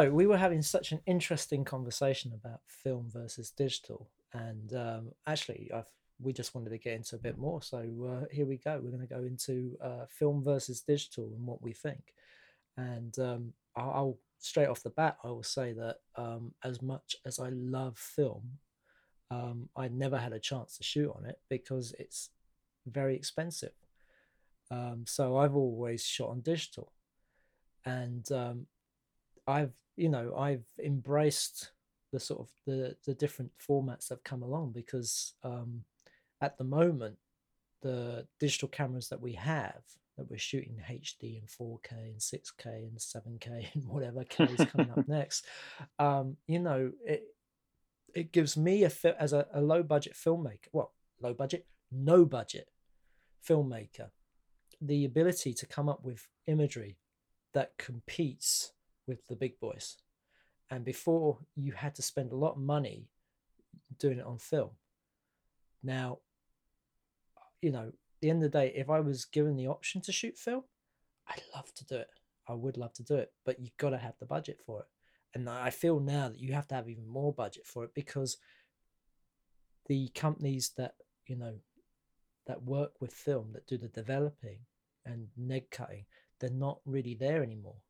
So we were having such an interesting conversation about film versus digital, and um, actually, I've, we just wanted to get into a bit more. So uh, here we go. We're going to go into uh, film versus digital and what we think. And um, I'll, I'll, straight off the bat, I will say that um, as much as I love film, um, I never had a chance to shoot on it because it's very expensive. Um, so I've always shot on digital, and um, I've you know I've embraced the sort of the the different formats that have come along because um, at the moment the digital cameras that we have that we're shooting HD and 4K and 6K and 7K and whatever K is coming up next, um, you know it it gives me a as a, a low budget filmmaker, well low budget, no budget filmmaker, the ability to come up with imagery that competes with the big boys. And before you had to spend a lot of money doing it on film. Now, you know, the end of the day, if I was given the option to shoot film, I'd love to do it. I would love to do it, but you've got to have the budget for it. And I feel now that you have to have even more budget for it because the companies that, you know, that work with film, that do the developing and neg cutting, they're not really there anymore.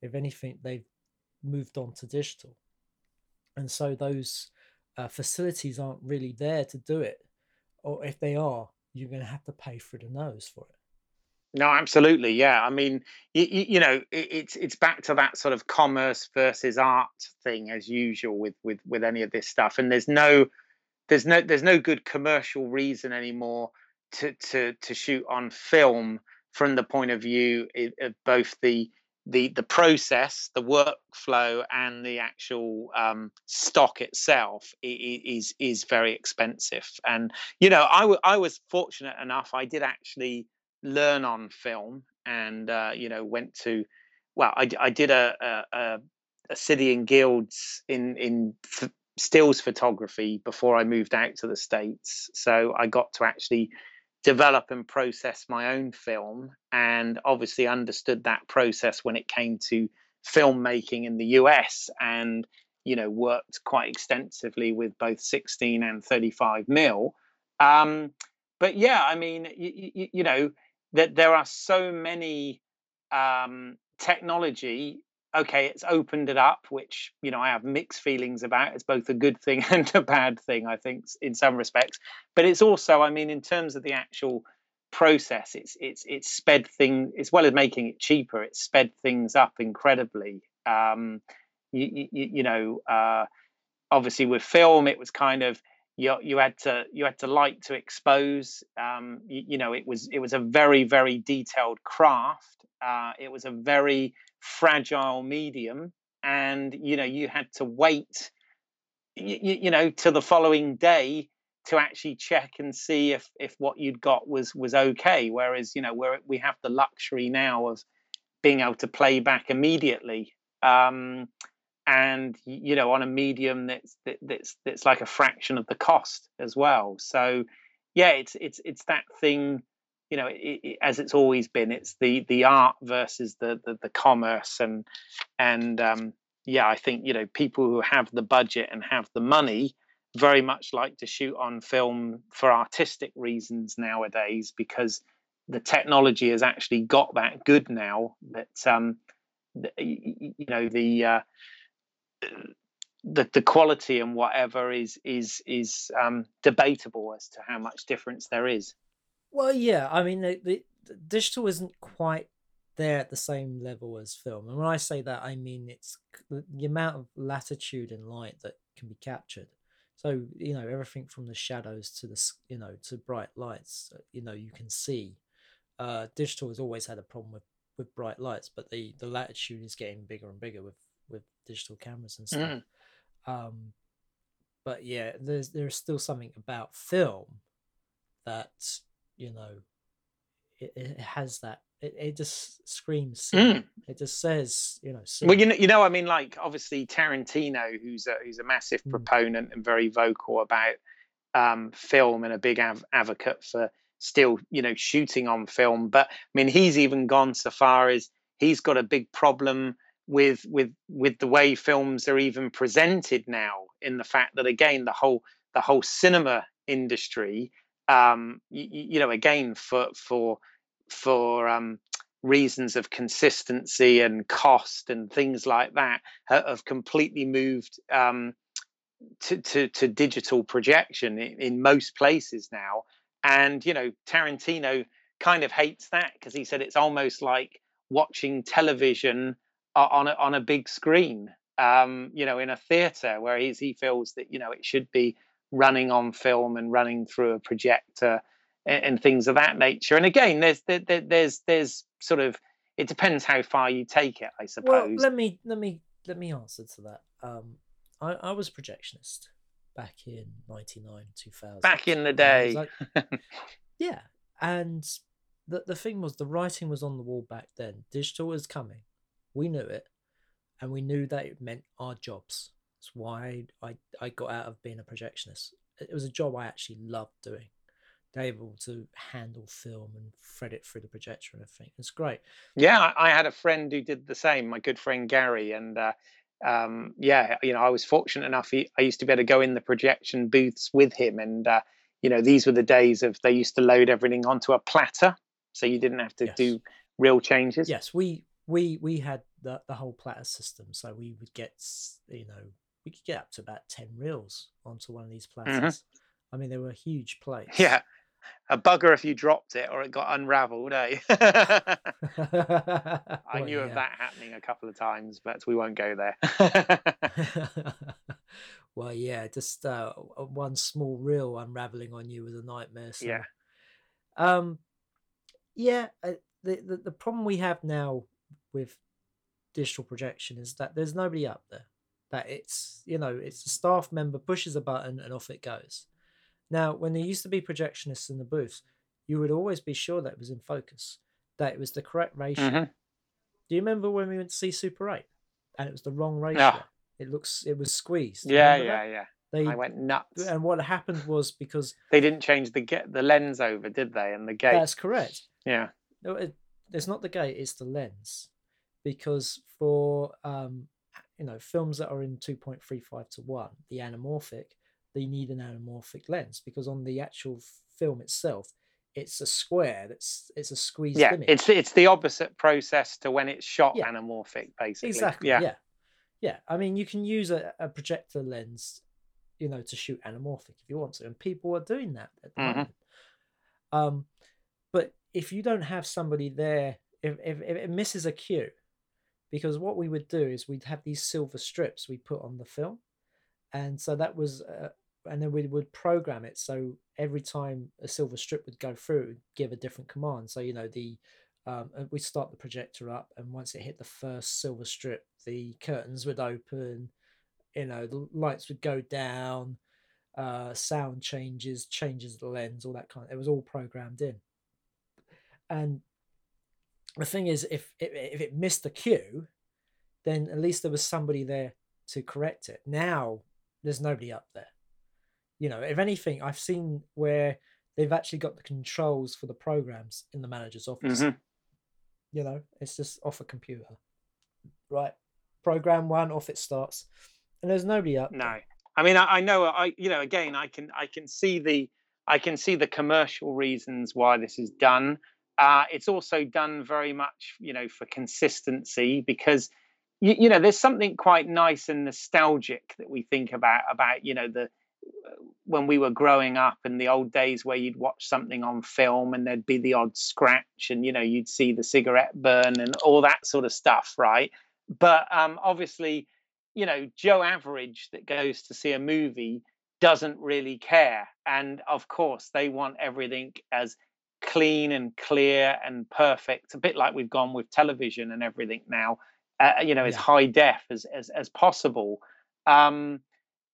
If anything, they've moved on to digital. And so those uh, facilities aren't really there to do it. Or if they are, you're going to have to pay through the nose for it. No, absolutely, yeah. I mean, you, you know, it, it's it's back to that sort of commerce versus art thing as usual with with with any of this stuff. And there's no there's no there's no good commercial reason anymore to to to shoot on film from the point of view of both the the the process, the workflow, and the actual um, stock itself is is very expensive. And you know, I, w- I was fortunate enough; I did actually learn on film, and uh, you know, went to well, I, I did a, a, a city and guilds in in f- stills photography before I moved out to the states. So I got to actually develop and process my own film and obviously understood that process when it came to filmmaking in the US and you know worked quite extensively with both 16 and 35 mil. Um, but yeah i mean you, you know that there are so many um, technology okay, it's opened it up, which you know I have mixed feelings about. It's both a good thing and a bad thing, I think, in some respects. But it's also, I mean, in terms of the actual process, it's it's it's sped things as well as making it cheaper. It's sped things up incredibly. Um, you, you, you know, uh, obviously with film, it was kind of you you had to you had to light to expose. Um, you, you know, it was it was a very very detailed craft. Uh, it was a very fragile medium and you know you had to wait you, you know to the following day to actually check and see if if what you'd got was was okay whereas you know where we have the luxury now of being able to play back immediately um, and you know on a medium that's that, that's that's like a fraction of the cost as well. So yeah it's it's it's that thing you know, it, it, as it's always been, it's the the art versus the the, the commerce, and and um, yeah, I think you know people who have the budget and have the money very much like to shoot on film for artistic reasons nowadays because the technology has actually got that good now that um, the, you know the uh, the the quality and whatever is is is um, debatable as to how much difference there is. Well, yeah, I mean the, the, the digital isn't quite there at the same level as film, and when I say that, I mean it's the, the amount of latitude and light that can be captured. So you know everything from the shadows to the you know to bright lights. Uh, you know you can see. Uh, digital has always had a problem with with bright lights, but the the latitude is getting bigger and bigger with with digital cameras and stuff. Mm. Um, but yeah, there's there's still something about film that you know it, it has that it, it just screams. Mm. it just says you know Well, you know, you know, I mean, like obviously Tarantino, who's a who's a massive Mm. proponent and very vocal about um, film and a big av- advocate for still, you know, shooting on film. But I mean, he's even gone so far as he's got a big problem with with with the way films are even presented now. In the fact that again, the whole the whole cinema industry, um, you, you know, again for for for um, reasons of consistency and cost and things like that have completely moved um, to, to, to digital projection in, in most places now. And, you know, Tarantino kind of hates that because he said it's almost like watching television on a, on a big screen, um, you know, in a theater where he feels that, you know, it should be running on film and running through a projector and, and things of that nature. And again, there's there, there- there's there's sort of it depends how far you take it, I suppose. Well, let me let me let me answer to that. Um, I I was a projectionist back in ninety nine two thousand. Back in the day, like, yeah, and the the thing was, the writing was on the wall back then. Digital was coming. We knew it, and we knew that it meant our jobs. That's why I I got out of being a projectionist. It was a job I actually loved doing. They Able to handle film and thread it through the projector and everything. It's great. yeah, I, I had a friend who did the same. My good friend Gary, and uh, um, yeah, you know, I was fortunate enough. He, I used to be able to go in the projection booths with him, and uh, you know, these were the days of they used to load everything onto a platter, so you didn't have to Yes. do reel changes. Yes, we we we had the the whole platter system, so we would get you know we could get up to about ten reels onto one of these platters. I mean, they were huge plates. Mm-hmm. Yeah, a bugger if you dropped it or it got unravelled, eh? I Well, knew of that happening a couple of times, but we won't go there. well, yeah, just uh, one small reel unraveling on you was a nightmare. So. Yeah. Um, yeah. uh, The, the the problem we have now with digital projection is that there's nobody up there. That it's you know it's a staff member pushes a button and off it goes. Now, when there used to be projectionists in the booths, you would always be sure that it was in focus, that it was the correct ratio. Mhm. Do you remember when we went to see Super 8 and it was the wrong ratio? Yeah. It looks it was squeezed. Yeah, yeah, that? yeah. They I went nuts. and what happened was because They didn't change the get the lens over, did they? And the gate. that's correct. Yeah. No, it, it's not the gate; it's the lens. Because for um, you know films that are in two point three five to one, the anamorphic, they need an anamorphic lens because on the actual film itself, it's a square. That's it's a squeezed Yeah. image. It's it's the opposite process to when it's shot Yeah. anamorphic, basically. Exactly. Yeah. Yeah. yeah. I mean, you can use a, a projector lens, you know, to shoot anamorphic if you want to, and people are doing that at the Mhm. moment. Um, but if you don't have somebody there, if, if, if it misses a cue, because what we would do is we'd have these silver strips we put on the film, and so that was, uh, and then we would program it so every time a silver strip would go through, it would give a different command. So you know the um, we'd start the projector up, and once it hit the first silver strip, the curtains would open, you know, the lights would go down, uh, sound changes, changes the lens, all that kind. Of, it was all programmed in. And the thing is, if if, if it missed the cue, then at least there was somebody there to correct it. Now there's nobody up there. You know, if anything, I've seen where they've actually got the controls for the programs in the manager's office. Mhm. You know, it's just off a computer. Right. Program one, off it starts. And there's nobody up. there. No. I mean, I, I know, I you know, again, I can I can see the I can see the commercial reasons why this is done. Uh, it's also done very much, you know, for consistency because you, you, know there's something quite nice and nostalgic that we think about about you know the when we were growing up in the old days where you'd watch something on film and there'd be the odd scratch and you know you'd see the cigarette burn and all that sort of stuff right? But um, obviously you know joe average that goes to see a movie doesn't really care. And of course they want everything as clean and clear and perfect a bit like we've gone with television and everything now uh, you know as yeah. high def as as, as possible um,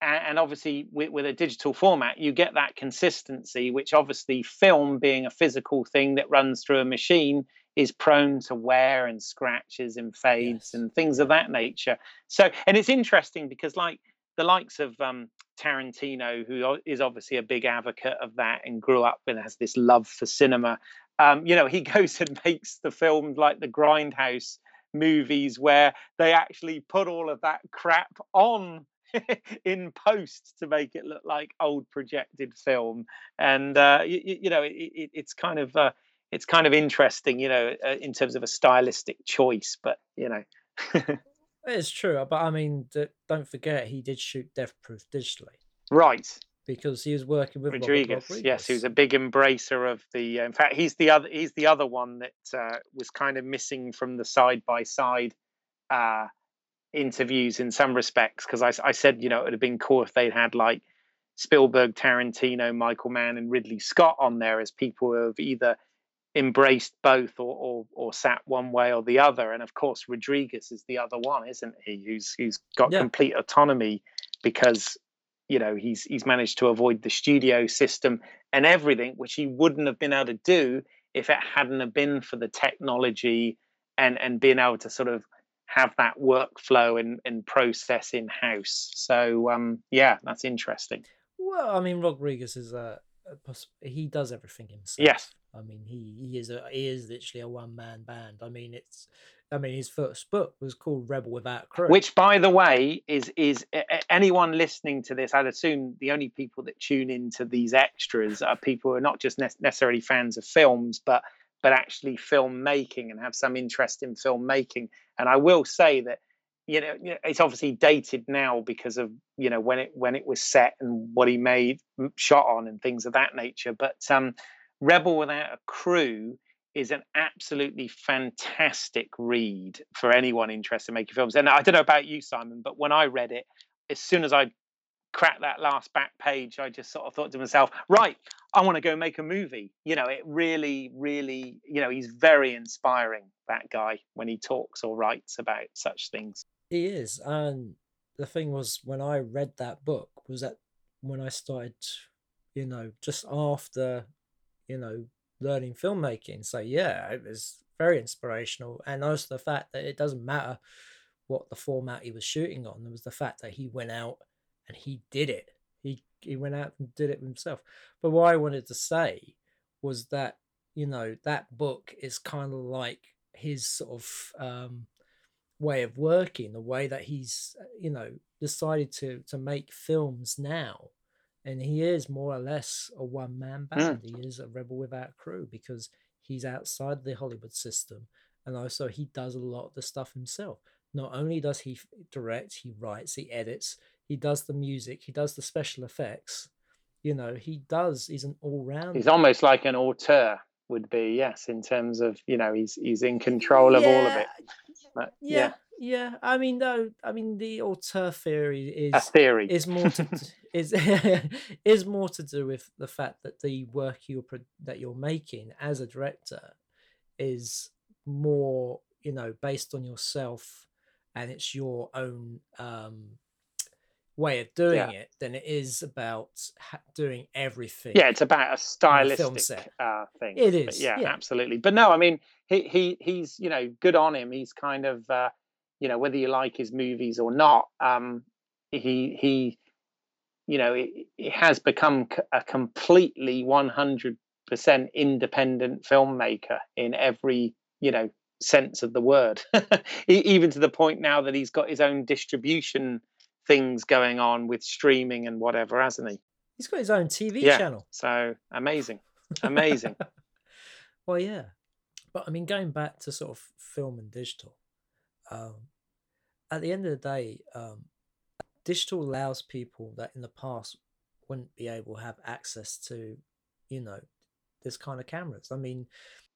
and, obviously with, with, a digital format you get that consistency which obviously film being a physical thing that runs through a machine is prone to wear and scratches and fades yes. and things of that nature so and it's interesting because like the likes of um, Tarantino, who is obviously a big advocate of that and grew up and has this love for cinema, um, you know, he goes and makes the films like the Grindhouse movies where they actually put all of that crap on in post to make it look like old projected film, and uh, you, you, know it, it, it's kind of uh, it's kind of interesting, you know, uh, in terms of a stylistic choice. But you know, it's true. But I mean, don't forget he did shoot Death Proof digitally, right? Because he was working with Rodriguez. Rodriguez. Yes, he was a big embracer of the. Uh, in fact, he's the other. He's the other one that uh, was kind of missing from the side by side interviews in some respects because I, I said you know it would have been cool if they'd had like Spielberg, Tarantino, Michael Mann, and Ridley Scott on there as people who have either embraced both or, or or sat one way or the other. And of course, Rodriguez is the other one, isn't he? Who's who's got yeah. complete autonomy because you know he's he's managed to avoid the studio system and everything, which he wouldn't have been able to do if it hadn't have been for the technology and and being able to sort of have that workflow and, and process in house. So um, yeah, that's interesting. Well, I mean, Rodriguez is a, he does everything himself. Yes. I mean, he, he is a he is literally a one man band. I mean, it's I mean, his first book was called Rebel Without Crew. Which, by the way, is is anyone listening to this? I'd assume the only people that tune into these extras are people who are not just necessarily fans of films, but but actually filmmaking and have some interest in filmmaking. And I will say that you know, it's obviously dated now because of you know when it when it was set and what he made shot on and things of that nature. But um, Rebel Without a Crew is an absolutely fantastic read for anyone interested in making films. And I don't know about you, Simon, but when I read it, as soon as I cracked that last back page, I just sort of thought to myself, right, I want to go make a movie. You know, it really, really, you know, he's very inspiring, that guy, when he talks or writes about such things. He is. And the thing was, when I read that book, was that when I started, you know, just after, you know, learning filmmaking. So, yeah, it was very inspirational. And also the fact that it doesn't matter what the format he was shooting on, there was the fact that he went out and he did it. He he went out and did it himself. But what I wanted to say was that you know that book is kind of like his sort of um, way of working, the way that he's you know decided to to make films now, and he is more or less a one man band. Mm. He is a rebel without crew because he's outside the Hollywood system, and also he does a lot of the stuff himself. Not only does he direct, he writes, he edits, he does the music, he does the special effects. You know, he does. He's an all round. He's almost like an auteur would be, yes, in terms of you know he's he's in control of yeah, all of it. But, yeah, yeah, yeah. I mean, no, I mean the auteur theory is a theory is more to is is more to do with the fact that the work you're that you're making as a director is more you know based on yourself and it's your own um way of doing yeah. it than it is about ha- doing everything. Yeah, it's about a stylistic uh, thing. It is. Yeah, yeah, absolutely. But no, I mean, he he he's you know good on him. He's kind of uh, you know whether you like his movies or not. Um, he he you know it, it has become a completely one hundred percent independent filmmaker in every you know sense of the word even to the point now that he's got his own distribution things going on with streaming and whatever, hasn't he? He's got his own TV Yeah. channel. So amazing, amazing. well, yeah, but I mean, going back to sort of film and digital, um, at the end of the day, um, digital allows people that in the past wouldn't be able to have access to, you know, this kind of cameras. I mean,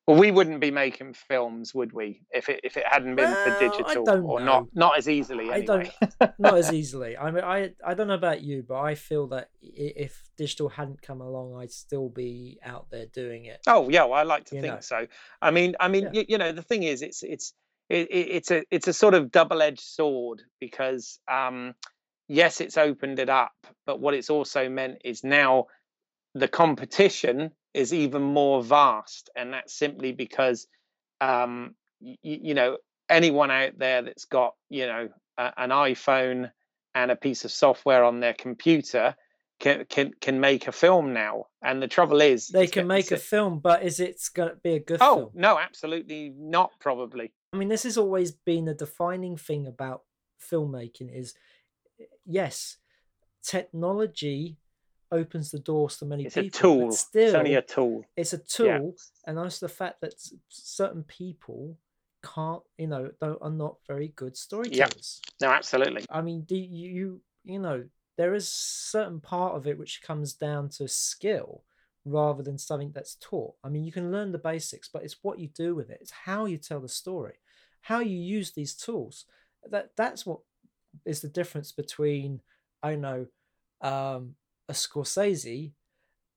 Well, we wouldn't be making films, would we, if it if it hadn't been Well, for digital, or know. not not as easily I don't- not as easily. I mean, I I don't know about you, but I feel that if digital hadn't come along, I'd still be out there doing it. Oh yeah, well, I like to You think know. so. I mean, I mean, Yeah. you, you know, the thing is, it's it's it, it, it's a it's a sort of double-edged sword because um, yes, it's opened it up, but what it's also meant is now the competition is even more vast, and that's simply because um, y- you know anyone out there that's got you know a, an iPhone and a piece of software on their computer can can can make a film now. And the trouble is, They can make a film, but is it going to be a good Oh film? no, absolutely not. Probably. I mean, this has always been the defining thing about filmmaking is yes, technology opens the doors to many people It's a tool. Still, it's only a tool. it's a Yeah. tool, and also the fact that certain people can't, you know, don't, are not very good storytellers. Yeah. No, absolutely. I mean, do you you know there is certain part of it which comes down to skill rather than something that's taught. I mean, you can learn the basics, but it's what you do with it. It's how you tell the story, how you use these tools. That that's what is the difference between I don't know um, a Scorsese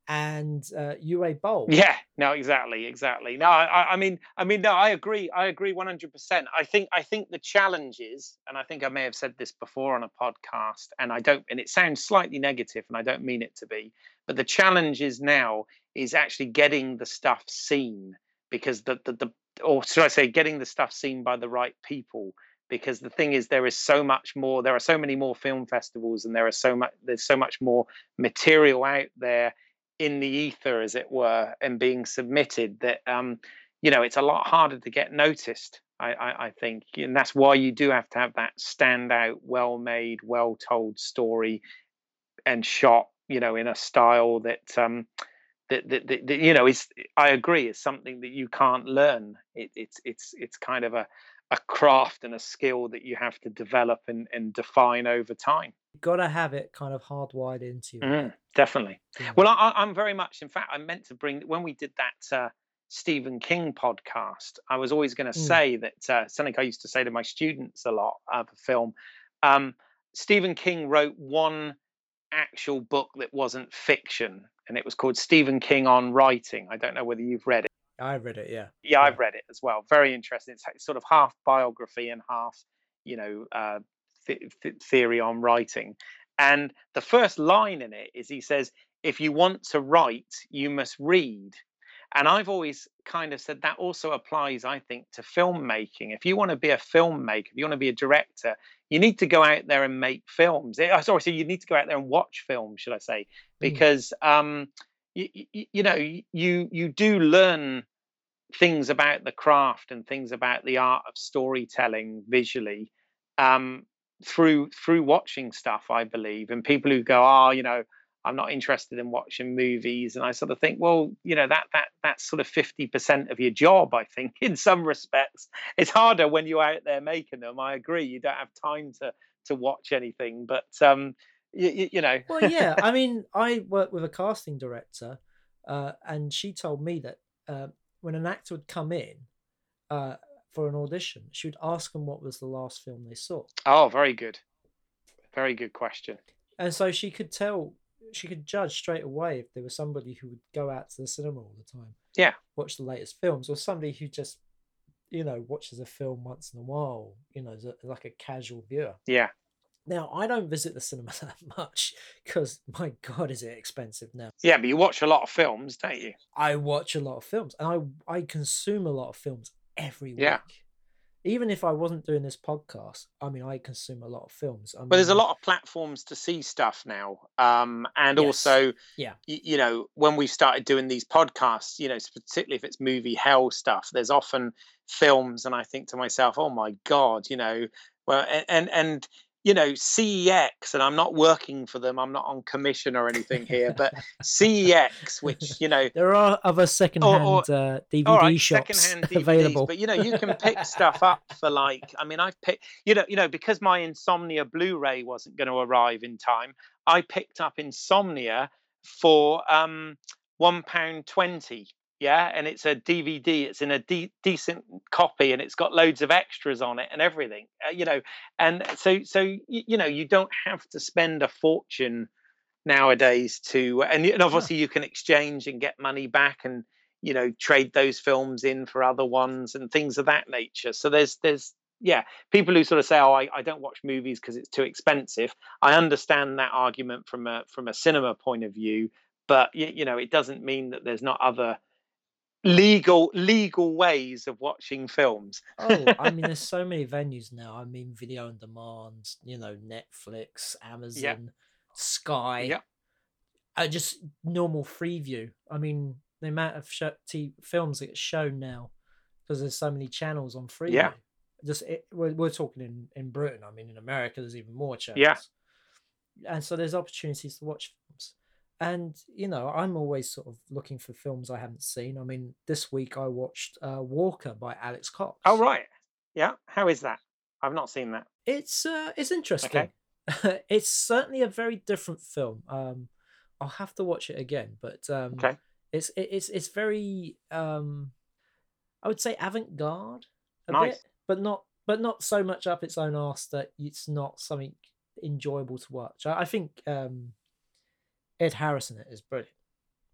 and uh, Uwe Boll. Yeah. No, exactly, exactly. No, I, I- mean, I mean, no, I agree. I agree one hundred percent. I think, I think the challenge is, and I think I may have said this before on a podcast, and I don't, and it sounds slightly negative, and I don't mean it to be, but the challenge is now is actually getting the stuff seen because the the, the or should I say, getting the stuff seen by the right people. Because the thing is, there is so much more. There are so many more film festivals, and there are so much. There's so much more material out there in the ether, as it were, and being submitted that um, you know it's a lot harder to get noticed. I, I, I think, and that's why you do have to have that standout, well-made, well-told story, and shot, you know, in a style that um, that, that, that, that you know is. I agree, is something that you can't learn. It, it's it's it's kind of a a craft and a skill that you have to develop and, and define over time. You've got to have it kind of hardwired into you. Mm, definitely. know. Well, I, I'm very much. In fact, I meant to bring when we did that uh, Stephen King podcast. I was always going to Mm. say that uh, something I used to say to my students a lot of a film. Um, Stephen King wrote one actual book that wasn't fiction, and it was called Stephen King on Writing. I don't know whether you've read it. I read it, yeah. Yeah, I've read it as well. Very interesting. It's sort of half biography and half, you know, uh, th- th- theory on writing. And the first line in it is he says, "If you want to write, you must read." And I've always kind of said that also applies, I think, to filmmaking. If you want to be a filmmaker, if you want to be a director, you need to go out there and make films. Eh, Sorry, so you need to go out there and watch films, should I say? Because um, you, you know you you do learn things about the craft and things about the art of storytelling visually um, through through watching stuff. I believe, and people who go, oh, you know, I'm not interested in watching movies, and I sort of think, well, you know, that that that's sort of fifty percent of your job. I think in some respects, it's harder when you're out there making them. I agree, you don't have time to to watch anything, but um, you, you know, Well, yeah. I mean, I worked with a casting director, uh, and she told me that uh, when an actor would come in uh, for an audition, she would ask them what was the last film they saw, oh, very good, very good question. and so she could tell, she could judge straight away if there was somebody who would go out to the cinema all the time, Yeah. watch the latest films, or somebody who just, you know, watches a film once in a while, you know, like a casual viewer. Yeah, Now, I don't visit the cinema that much because, my God, is it expensive now. yeah, but you watch a lot of films, don't you? I watch a lot of films and I I consume a lot of films every week. Yeah. Even if I wasn't doing this podcast, I mean, I consume a lot of films. I But there's a lot of platforms to see stuff now, um, and Yes. also, Yeah. y- you know, when we started doing these podcasts, you know, particularly if it's movie hell stuff, there's often films, and I think to myself, oh my god, you know, well, a- and and you know CEX, and I'm not working for them. I'm not on commission or anything here, but CEX, which you know there are other secondhand or, or, uh, DVD right, shops secondhand DVDs, available. But you know, you can pick stuff up for like. I mean, I've picked. You know, you know, because my Insomnia Blu-ray wasn't going to arrive in time. I picked up Insomnia for um, one pound twenty yeah and it's a dvd it's in a de- decent copy and it's got loads of extras on it and everything uh, you know and so so you, you, know you don't have to spend a fortune nowadays to and, and obviously you can exchange and get money back and you know trade those films in for other ones and things of that nature. So there's there's yeah people who sort of say oh i, I don't watch movies because it's too expensive. I understand that argument from a from a cinema point of view but you, you know it doesn't mean that there's not other legal legal ways of watching films. oh, I mean, there's so many venues now. I mean, video on demand. You know, Netflix, Amazon. Sky. Yeah. Uh, just normal Freeview. I mean, the amount of sh- t- films that get shown now because there's so many channels on Freeview. Yeah. Just it, we're, we're talking in in Britain. I mean, in America, there's even more channels. Yeah. And so there's opportunities to watch films and you know i'm always sort of looking for films i haven't seen. I mean this week i watched uh, walker by alex cox. oh right. Yeah. How is that? I've not seen that. It's uh it's interesting. Okay. it's certainly a very different film. Um i'll have to watch it again but um okay. it's it's it's very um i would say avant-garde a nice. bit but not but not so much up its own arse that it's not something enjoyable to watch. I, I think um Ed Harris in it is brilliant.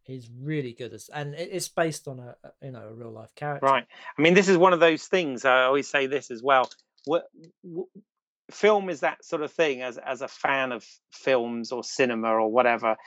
He's really good as, and it's based on a you know a real life character. Right. I mean, this is one of those things. I always say this as well. What, what film is that sort of thing? As as a fan of films or cinema or whatever,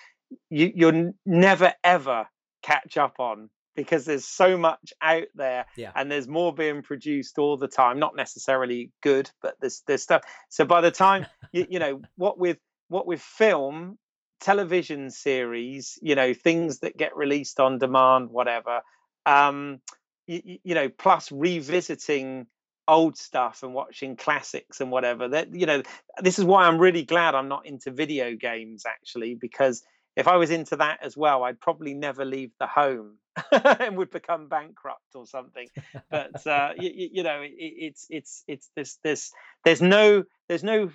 you you're never ever catch up on because there's so much out there yeah. and there's more being produced all the time not necessarily good but there's there's stuff so by the time you, you know what with what with film television series, you know, things that get released on demand, whatever. Um, you, you know, plus revisiting old stuff and watching classics and whatever. That you know, this is why I'm really glad I'm not into video games actually, because if I was into that as well, I'd probably never leave the home and would become bankrupt or something. But uh, you, you, know, it, it's it's it's this this there's no there's no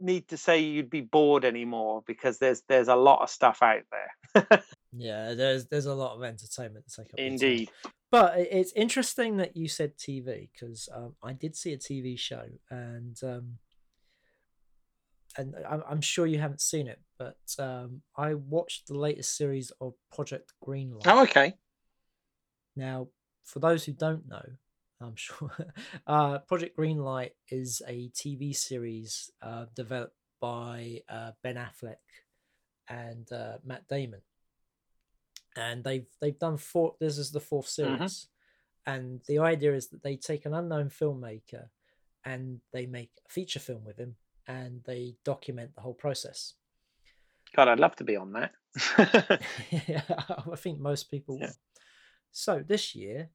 need to say you'd be bored anymore because there's there's a lot of stuff out there. yeah, there's there's a lot of entertainment to take up. Indeed. But it's interesting that you said TV because um, I did see a TV show and um, and I'm, I'm sure you haven't seen it, but um, I watched the latest series of Project Greenlight. Oh, okay. Now, for those who don't know, I'm sure. Uh, Project Greenlight is a TV series uh, developed by uh, Ben Affleck and uh, Matt Damon, and they've they've done four. This is the fourth mm-hmm. series, mm-hmm. and the idea is that they take an unknown filmmaker and they make a feature film with him, and they document the whole process. God, I'd love to be on that. yeah, I think most people. Yeah. So this year,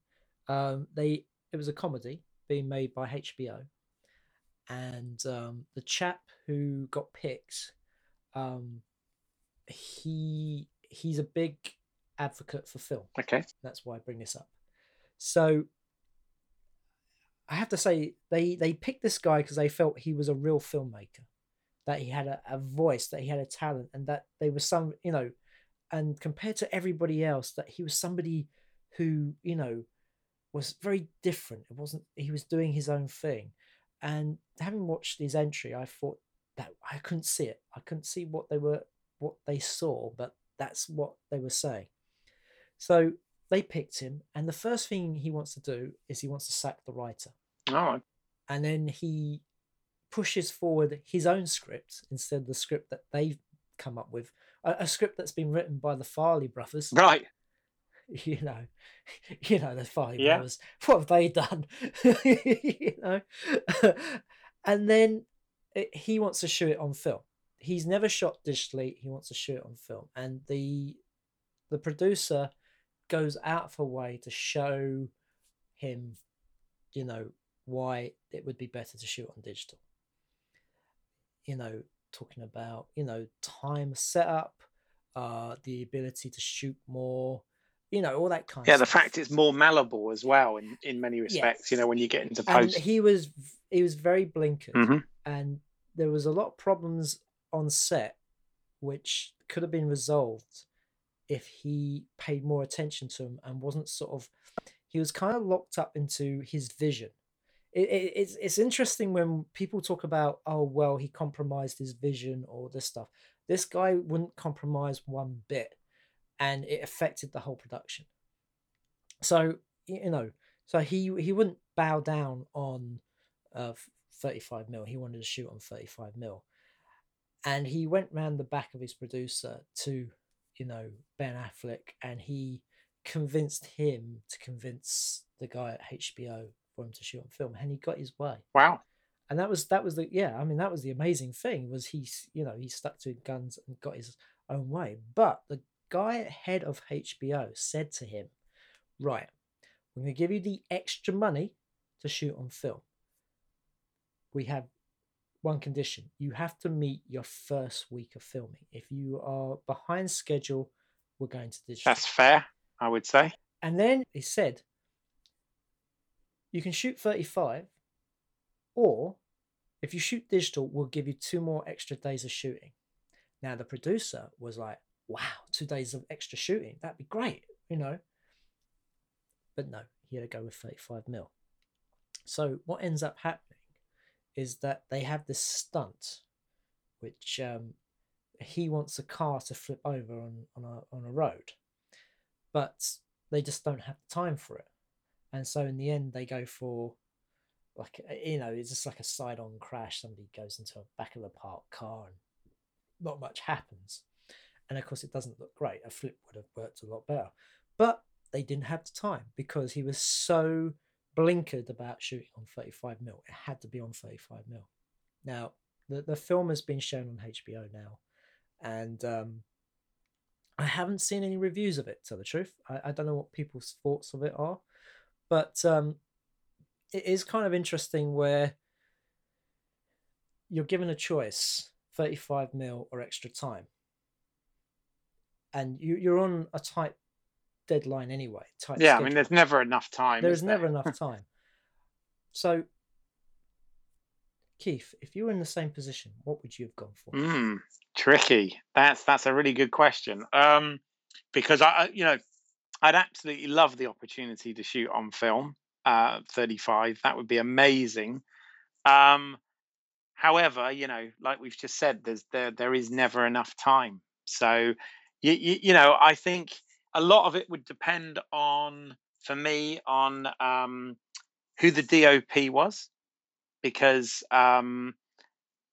um, they it was a comedy being made by HBO, and um, the chap who got picked, um, he he's a big advocate for film. Okay, that's why I bring this up. So I have to say they they picked this guy because they felt he was a real filmmaker, that he had a, a voice, that he had a talent, and that they were some you know, and compared to everybody else, that he was somebody who you know was very different. It wasn't he was doing his own thing, and having watched his entry, I thought that I couldn't see it. I couldn't see what they were what they saw, but that's what they were saying. So they picked him, and the first thing he wants to do is he wants to sack the writer. Oh. And then he pushes forward his own script instead of the script that they've come up with, a, a script that's been written by the Farrelly brothers. Right. you know, you know, the five yeah. hours. What have they done? you know, and then it, he wants to shoot it on film. He's never shot digitally. He wants to shoot it on film, and the the producer goes out of her way to show him, you know, why it would be better to shoot on digital. you know, talking about you know time setup, uh, the ability to shoot more, you know, all that kind. Yeah, of the stuff. fact it's more malleable as well in in many respects. You know, when you get into and he was he was very blinkered, Mhm. and there was a lot of problems on set, which could have been resolved if he paid more attention to him and wasn't sort of he was kind of locked up into his vision. It, it, it's it's interesting when people talk about oh well he compromised his vision or this stuff. This guy wouldn't compromise one bit, and it affected the whole production. So you know, so he he wouldn't bow down on uh, 35 mil. He wanted to shoot on 35 mil, and he went round the back of his producer to, you know, Ben Affleck, and he convinced him to convince the guy at HBO for him to shoot on film, and he got his way. Wow. And that was that was the yeah. I mean, that was the amazing thing was he you know he stuck to his guns and got his own way. But the guy head of HBO said to him, "Right, we're going to give you the extra money to shoot on film. We have one condition: you have to meet your first week of filming. If you are behind schedule, we're going to digital." That's fair, I would say. And then he said, you can shoot 35, or if you shoot digital, we'll give you two more extra days of shooting. Now, the producer was like, wow, two days of extra shooting. That'd be great, you know. But no, he had to go with 35 mil. So, what ends up happening is that they have this stunt, which um, he wants a car to flip over on, on, a, on a road, but they just don't have the time for it. And so, in the end, they go for like, you know, it's just like a side on crash. Somebody goes into a back of the park car and not much happens. And of course, it doesn't look great. A flip would have worked a lot better. But they didn't have the time because he was so blinkered about shooting on 35 mil. It had to be on 35 mil. Now, the, the film has been shown on HBO now, and um, I haven't seen any reviews of it, to the truth. I, I don't know what people's thoughts of it are, but um, it is kind of interesting where you're given a choice 35 mil or extra time. And you, you're on a tight deadline anyway. Tight Yeah, I mean, there's never enough time. There's there? never enough time. So, Keith, if you were in the same position, what would you have gone for? Mm, tricky. That's that's a really good question. Um, because I, I- you know, I'd absolutely love the opportunity to shoot on film. Uh, 35. That would be amazing. Um, however, you know, like we've just said, there's there there is never enough time. So, you, you, you know, I think a lot of it would depend on, for me, on um, who the DOP was, because um,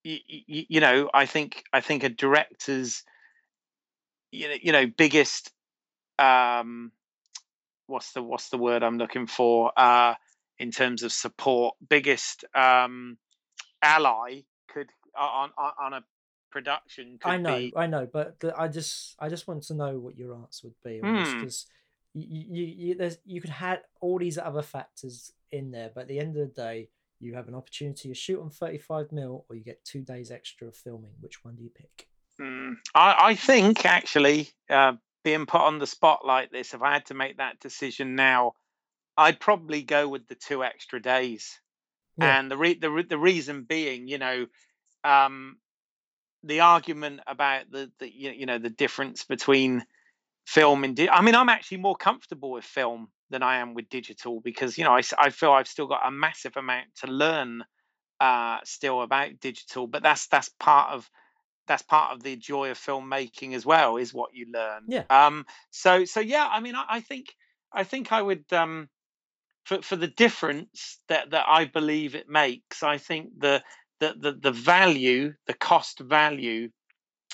you, you know, I think I think a director's, you know, you know, biggest, um, what's the what's the word I'm looking for, uh, in terms of support, biggest um, ally could on on, on a production could I know, be I know, but the, I just, I just want to know what your answer would be this Hmm. because you, you, you, there's, you could have all these other factors in there, but at the end of the day, you have an opportunity to shoot on 35 mil, or you get two days extra of filming. Which one do you pick? Mm, I, I think actually, uh, being put on the spot like this, if I had to make that decision now, I'd probably go with the two extra days. Yeah. And the re- the re- the reason being, you know, um, the argument about the the you know the difference between film and di- I mean, I'm actually more comfortable with film than I am with digital because you know I, I feel I've still got a massive amount to learn uh, still about digital, but that's that's part of that's part of the joy of filmmaking as well is what you learn. Yeah. Um. So so yeah. I mean, I, I think I think I would um for for the difference that that I believe it makes. I think the the the, the value, the cost value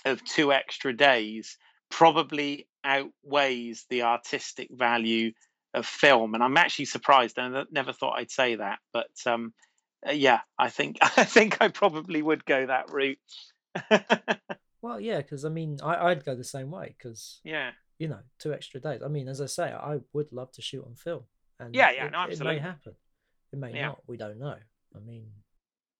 of two extra days probably outweighs the artistic value of film. And I'm actually surprised. I never thought I'd say that, but um, uh, yeah, I think I think I probably would go that route. Well, yeah, because I mean, I, I'd go the same way because yeah. you know, two extra days. I mean, as I say, I would love to shoot on film, and Yeah, yeah, it, no, it may happen. It may Yeah. not. We don't know. I mean,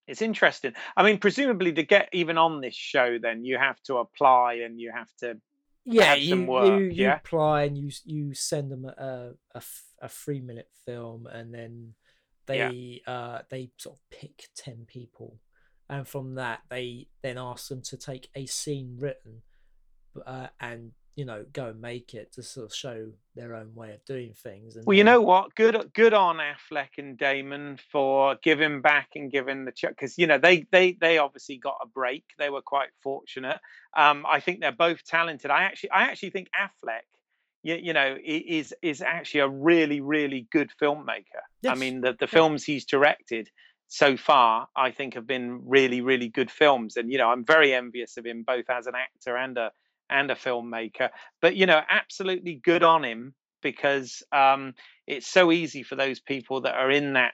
It's interesting. I mean, presumably to get even on this show, then you have to apply and you have to yeah have you, some work. you you yeah, apply and you you send them a a, a three minute film and then they uh they sort of pick 10 people and from that they then ask them to take a scene written uh, and you know go and make it to sort of show their own way of doing things and Well, you know what? Good, good on Affleck and Damon for giving back and giving the check because you know they they they obviously got a break. They were quite fortunate. Um, I think they're both talented. I actually I actually think Affleck, you, you know, is is actually a really really good filmmaker. I mean, the the films he's directed so far, I think, have been really really good films. And you know, I'm very envious of him both as an actor and a and a filmmaker. But you know, absolutely good on him because um, it's so easy for those people that are in that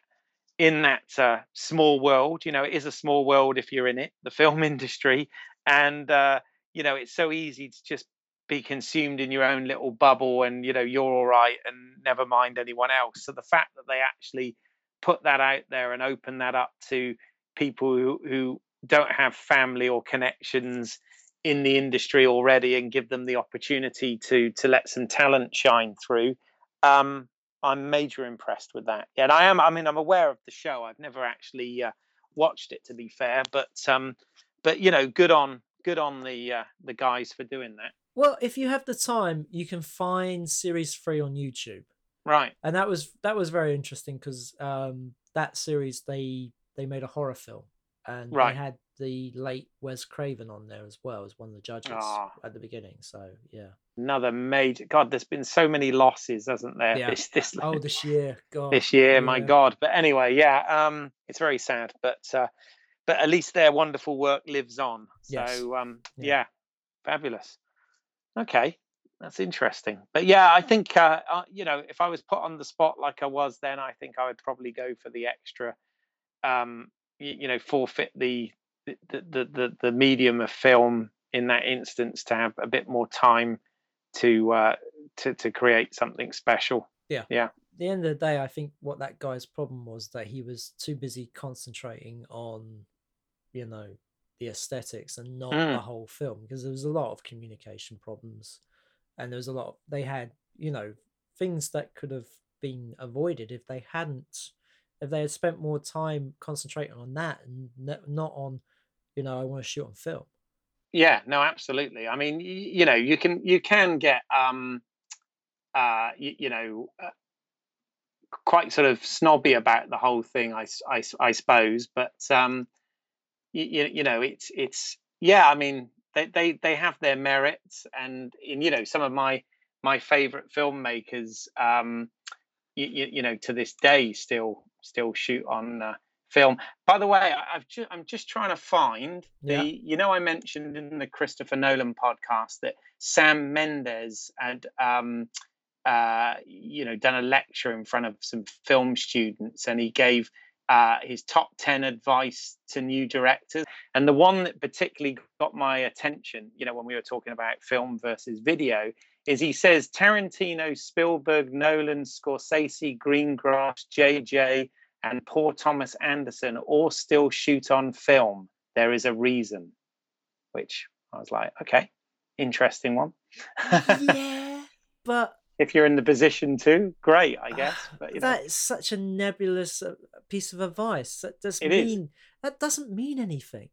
in that uh, small world. You know, it is a small world if you're in it, the film industry, and uh, you know, it's so easy to just be consumed in your own little bubble, and you know, you're all right, and never mind anyone else. So the fact that they actually put that out there and open that up to people who, who don't have family or connections in the industry already and give them the opportunity to to let some talent shine through. Um i'm major impressed with that. Yeah and i am i mean i'm aware of the show. I've never actually uh, watched it to be fair but um but you know good on good on the uh, the guys for doing that. Well if you have the time you can find series 3 on youtube. Right. And that was that was very interesting because um that series they they made a horror film and Right. they had the late Wes Craven on there as well as one of the judges Ah. at the beginning. So yeah. another major god there's been so many losses hasn't there Yeah. this this Oh, this year, God. this year my god but anyway yeah um it's very sad but uh but at least their wonderful work lives on so Yes. um Yeah. yeah. fabulous okay that's interesting but yeah i think uh, uh you know if i was put on the spot like i was then i think i would probably go for the extra um you know forfeit the the, the the the medium of film in that instance to have a bit more time to uh to to create something special Yeah, yeah. At the end of the day, I think what that guy's problem was that he was too busy concentrating on, you know, the aesthetics and not Mm. the whole film because there was a lot of communication problems, and there was a lot. Of, they had, you know, things that could have been avoided if they hadn't, if they had spent more time concentrating on that and not on, you know, I want to shoot on film. Yeah, no, absolutely. I mean, y- you know, you can you can get um uh you, you know uh, quite sort of snobby about the whole thing, I, I, I suppose, but um you, you know, it's it's yeah, I mean, they they they have their merits and in you know, some of my my favorite filmmakers um you, you, you know to this day still still shoot on uh, film by the way i've ju- i'm just trying to find the Yeah. you know i mentioned in the christopher nolan podcast that sam mendes had um uh you know done a lecture in front of some film students and he gave uh, his top 10 advice to new directors and the one that particularly got my attention you know when we were talking about film versus video is he says Tarantino, Spielberg, Nolan, Scorsese, Greengrass, JJ, and Paul Thomas Anderson all still shoot on film. There is a reason. Which I was like, okay, interesting one. yeah, but if you're in the position to, great, I guess. But you know, that is such a nebulous uh, piece of advice. That doesn't It is. mean that doesn't mean anything.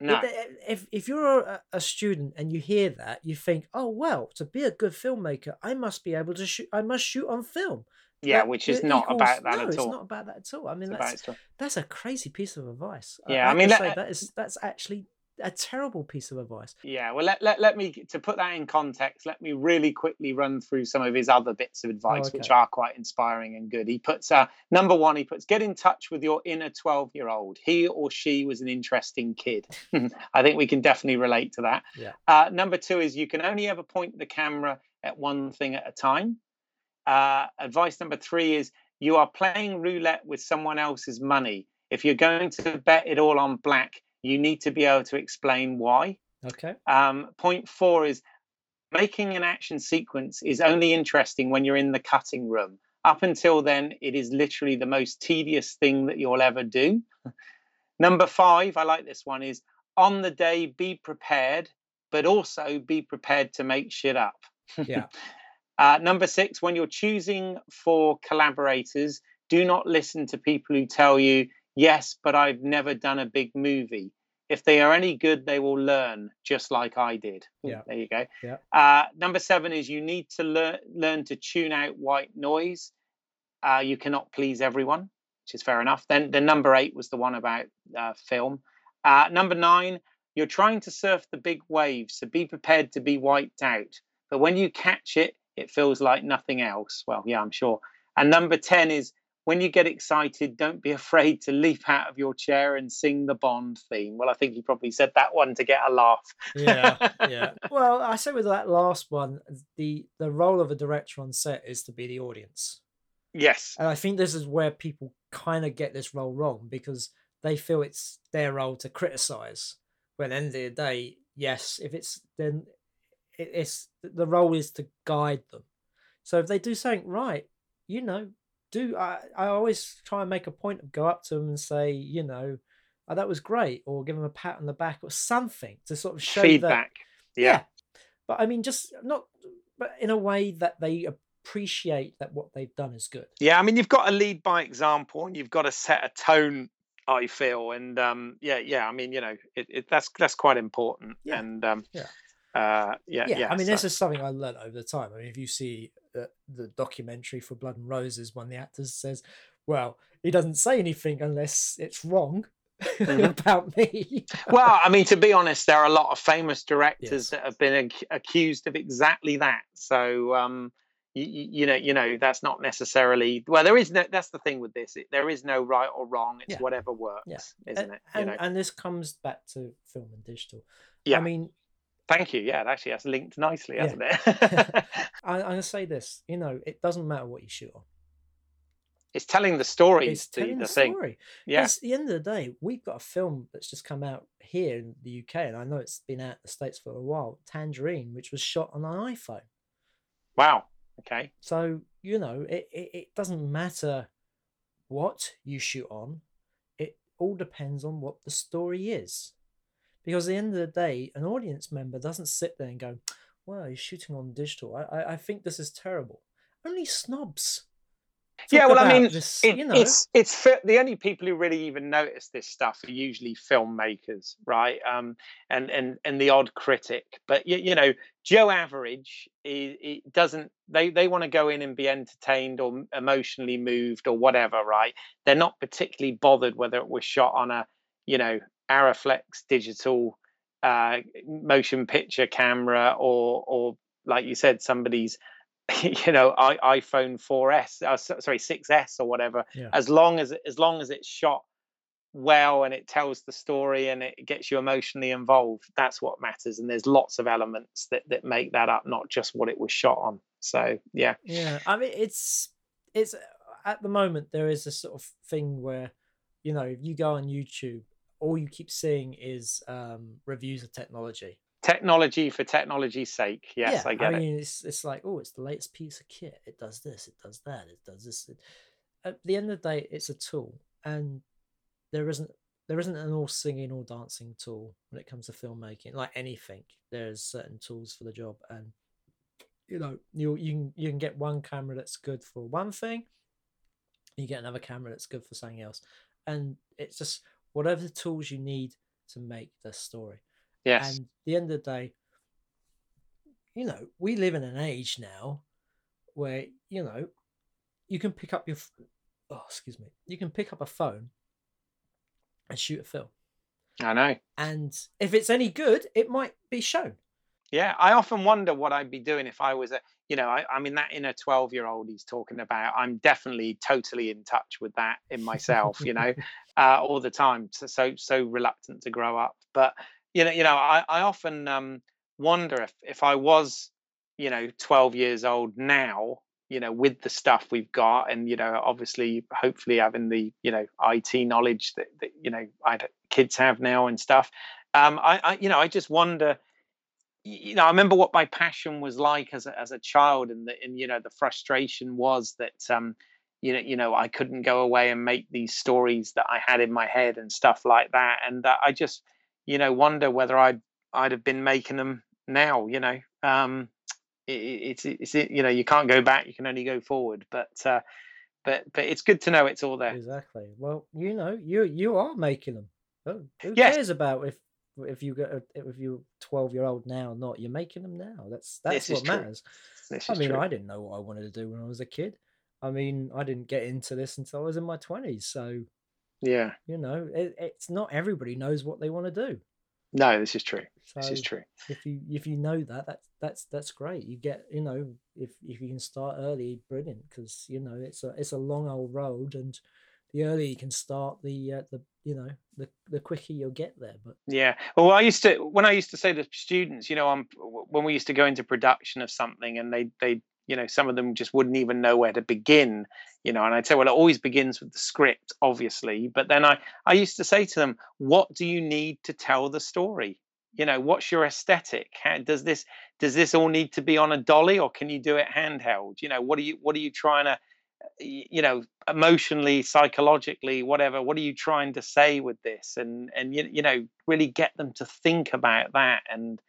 no, If, if if you're a, a student and you hear that, you think, "Oh well, to be a good filmmaker, I must be able to shoot. I must shoot on film." Yeah, That which is not equals- about that no, at all. it's not about that at all. I mean, It's that's that's a crazy piece of advice. Yeah, I I mean, let- say that is that's actually a terrible piece of advice. Yeah, well, let, let, let me, to put that in context, let me really quickly run through some of his other bits of advice, which okay. are quite inspiring and good. He puts, uh, number one, he puts, get in touch with your inner 12 year old. He or she was an interesting kid. I think we can definitely relate to that. Yeah. Uh, number two is you can only ever point the camera at one thing at a time. Uh, advice number three is you are playing roulette with someone else's money. If you're going to bet it all on black, you need to be able to explain why. Okay. Um, point four is making an action sequence is only interesting when you're in the cutting room. Up until then, it is literally the most tedious thing that you'll ever do. Number five, I like this one, is on the day, be prepared, but also be prepared to make shit up. Yeah. uh, number six, when you're choosing for collaborators, do not listen to people who tell you, yes, but I've never done a big movie. If they are any good, they will learn, just like I did. Yeah. There you go. Yeah. Uh, number seven is you need to learn learn to tune out white noise. Uh, you cannot please everyone, which is fair enough. Then the number eight was the one about uh, film. Uh, number nine, you're trying to surf the big waves, so be prepared to be wiped out. But when you catch it, it feels like nothing else. Well, yeah, I'm sure. And number 10 is when you get excited, don't be afraid to leap out of your chair and sing the Bond theme. Well, I think he probably said that one to get a laugh. yeah, yeah. Well, I say with that last one, the the role of a director on set is to be the audience, Yes. and I think this is where people kind of get this role wrong because they feel it's their role to criticize. But at the end of the day, yes, if it's then it, it's the role is to guide them. So if they do something right, you know, do I, I always try and make a point of go up to them and say, you know, oh, that was great, or give them a pat on the back or something to sort of show that Feedback. Yeah. but I mean, just not, but in a way that they appreciate that what they've done is good. Yeah, I mean, you've got to lead by example, and you've got to set a tone. I feel, and um, yeah, yeah. I mean, you know, it, it, that's that's quite important. Yeah. And um, Yeah. Uh, yeah, Yeah, yeah. I mean, so- this is something I learned over the time. I mean, if you see the, the documentary for Blood and Roses, one of the actors says, "Well, he doesn't say anything unless it's wrong Mhm. about me." well, I mean, to be honest, there are a lot of famous directors Yes. that have been ac- accused of exactly that. So, um, you, you know, you know, that's not necessarily well. There is no. That's the thing with this. It, there is no right or wrong. It's Yeah. whatever works, Yeah. isn't and, it? You and, know. and this comes back to film and digital. Yeah. I mean, Thank you. Yeah, it actually has linked nicely, hasn't it? I, I'm gonna say this. You know, it doesn't matter what you shoot on. it's telling the story. It's telling the the thing. story. Yeah. At the end of the day, we've got a film that's just come out here in the UK, and I know it's been out in the States for a while, Tangerine, which was shot on an iPhone. Wow. Okay. So, you know, it, it, it doesn't matter what you shoot on, it all depends on what the story is. Because at the end of the day, an audience member doesn't sit there and go, well, you're shooting on digital. I, I, I think this is terrible. Only snobs. Yeah, well, I mean, this, It, you know, It's it's the only people who really even notice this stuff are usually filmmakers, right? Um, and and and the odd critic. But you, you know, Joe Average, it, it doesn't. They they want to go in and be entertained or emotionally moved or whatever, right? They're not particularly bothered whether it was shot on a, you know, Arriflex digital uh, motion picture camera or or like you said, somebody's you know I, iphone 4s uh, sorry 6s or whatever Yeah. as long as as long as it's shot well and it tells the story and it gets you emotionally involved that's what matters and there's lots of elements that that make that up not just what it was shot on so yeah Yeah, I mean it's it's at the moment there is a sort of thing where you know if you go on YouTube, all you keep seeing is um, reviews of technology. technology for technology's sake yes yeah, i get it mean it's it's like oh, it's the latest piece of kit. It does this, it does that, it does this. At the end of the day, it's a tool, and there isn't there isn't an all singing all dancing tool when it comes to filmmaking. Like anything, there's certain tools for the job, and you know you you can you can get one camera that's good for one thing you get another camera that's good for something else and it's just whatever the tools you need to make the story. Yes. And at the end of the day you know we live in an age now where you know you can pick up your oh excuse me you can pick up a phone and shoot a film. I know. And if it's any good it might be shown Yeah, I often wonder what I'd be doing if I was a, you know, I, I mean, that inner 12 year old he's talking about, I'm definitely totally in touch with that in myself, you know, uh, all the time. So, so, so reluctant to grow up. But, you know, you know, I, I often um, wonder if, if I was, you know, 12 years old now, you know, with the stuff we've got and, you know, obviously, hopefully having the, you know, IT knowledge that, that you know, I, kids have now and stuff. Um, I, I, you know, I just wonder, you know, I remember what my passion was like as a, as a child, and the, and you know, the frustration was that, um, you know, you know, I couldn't go away and make these stories that I had in my head and stuff like that. And uh, I just, you know, wonder whether I'd I'd have been making them now. You know, um, it, it's it's you know, you can't go back; you can only go forward. But uh, but but it's good to know it's all there. Exactly. Well, you know, you you are making them. Who, who Yes. cares about if if you get if you're twelve year old now or not? You're making them now. That's that's This is what matters. This I is mean, true. I didn't know what I wanted to do when I was a kid. I mean, I didn't get into this until I was in my twenties. So Yeah. you know, it, it's not everybody knows what they want to do. No, this is true. This is true. if you if you know that, that's that's that's great. You get you know if if you can start early, brilliant because you know it's a it's a long old road, and the earlier you can start, the uh, the you know the the quicker you'll get there. But Yeah. Well, I used to when I used to say to students, you know, I'm when we used to go into production of something, and they they you know some of them just wouldn't even know where to begin, you know, and I'd say, well, it always begins with the script, obviously, but then I I used to say to them, what do you need to tell the story? You know, what's your aesthetic? How, does this does this all need to be on a dolly, or can you do it handheld? You know, what are you what are you trying to you know emotionally psychologically whatever what are you trying to say with this? And and you, you know really get them to think about that and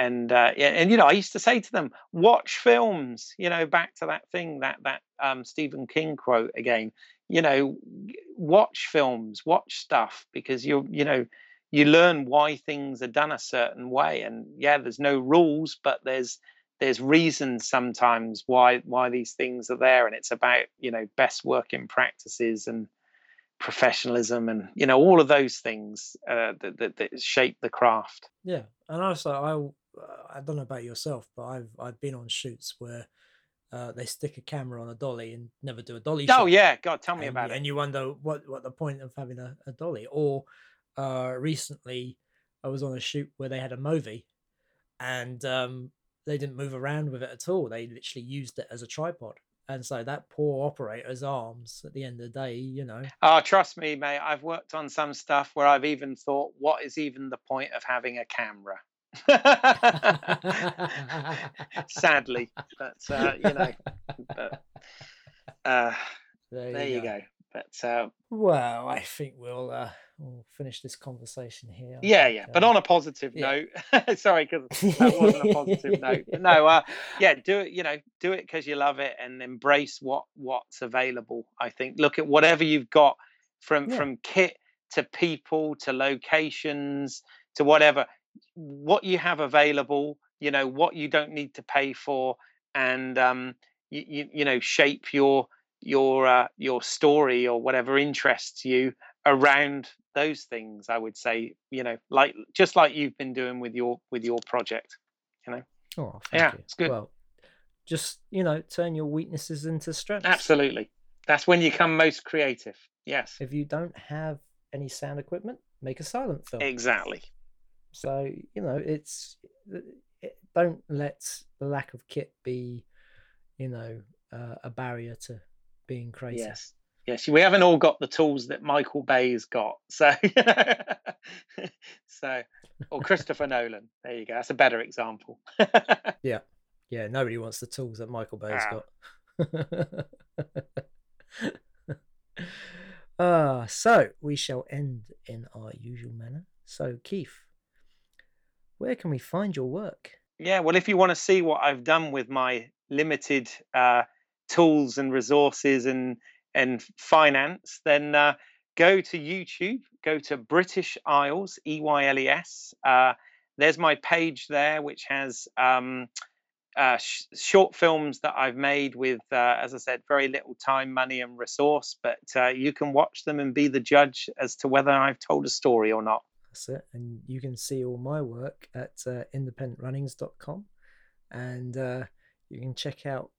and uh, and you know i used to say to them watch films you know back to that thing that that um, stephen king quote again you know watch films watch stuff because you you know you learn why things are done a certain way and yeah there's no rules but there's there's reasons sometimes why why these things are there and it's about you know best working practices and professionalism and you know all of those things uh, that, that, that shape the craft. Yeah, and also I uh, I don't know about yourself, but I've I've been on shoots where uh, they stick a camera on a dolly and never do a dolly oh shot. yeah god tell me and, about it. and you wonder what what the point of having a, a dolly. Or uh recently i was on a shoot where they had a movie and um they didn't move around with it at all. They literally used it as a tripod. And so that poor operator's arms at the end of the day you know. Oh trust me mate. I've worked on some stuff where i've even thought what is even the point of having a camera? Sadly but uh, you know but uh, there you go. But uh, well i think we'll uh we'll finish this conversation here yeah yeah but uh, on a positive yeah. note sorry because that wasn't a positive note but no uh yeah do it you know do it because you love it and embrace what what's available i think look at whatever you've got from Yeah. from kit to people to locations to whatever what you have available you know what you don't need to pay for and um you you, you know shape your your uh, your story or whatever interests you around those things i would say you know like just like you've been doing with your with your project you know? oh, thank Yeah, you. it's good. well just you know turn your weaknesses into strengths absolutely that's when you come most creative yes if you don't have any sound equipment, make a silent film. exactly So you know, it's it, don't let the lack of kit be, you know, uh, a barrier to being creative. yes yes we haven't all got the tools that michael bay's got so so or christopher nolan there you go that's a better example Yeah, yeah. nobody wants the tools that Michael Bay's Ah. got. Ah, so we shall end in our usual manner. So, Keith, where can we find your work? Yeah, well, if you want to see what I've done with my limited uh, tools and resources and and finance, then uh, go to YouTube. Go to British Eyles, E Y L E S. Uh, there's my page there, which has um, uh, sh- short films that I've made with, uh, as I said, very little time, money, and resource. But uh, you can watch them and be the judge as to whether I've told a story or not. That's it. And you can see all my work at uh, independentrunnings.com. And you can check out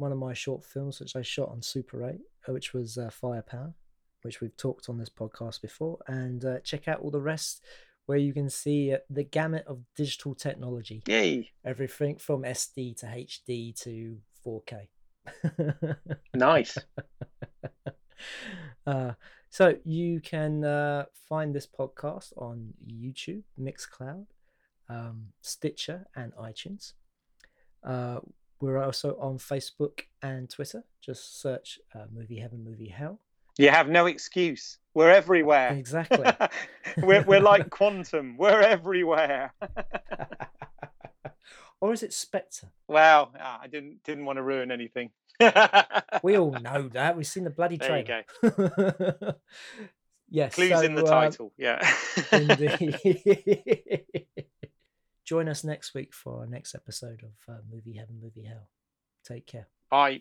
one of my short films, which I shot on Super 8, uh, which was uh, Firepower, which we've talked on this podcast before. And uh, check out all the rest where you can see uh, the gamut of digital technology Yay! everything from SD to HD to 4K. Nice. uh, so you can uh, find this podcast on YouTube, Mixcloud, um, Stitcher, and iTunes. Uh, We're also on Facebook and Twitter. Just search uh, Movie Heaven, Movie Hell. You have no excuse. We're everywhere. Exactly. we're, we're like quantum. We're everywhere. or is it Spectre? Well, ah, I didn't didn't want to ruin anything. we all know that. We've seen the bloody there trailer. you go. yes. Clues so, in the uh, title. Yeah. Indeed. Join us next week for our next episode of uh, Movie Heaven, Movie Hell. Take care. Bye.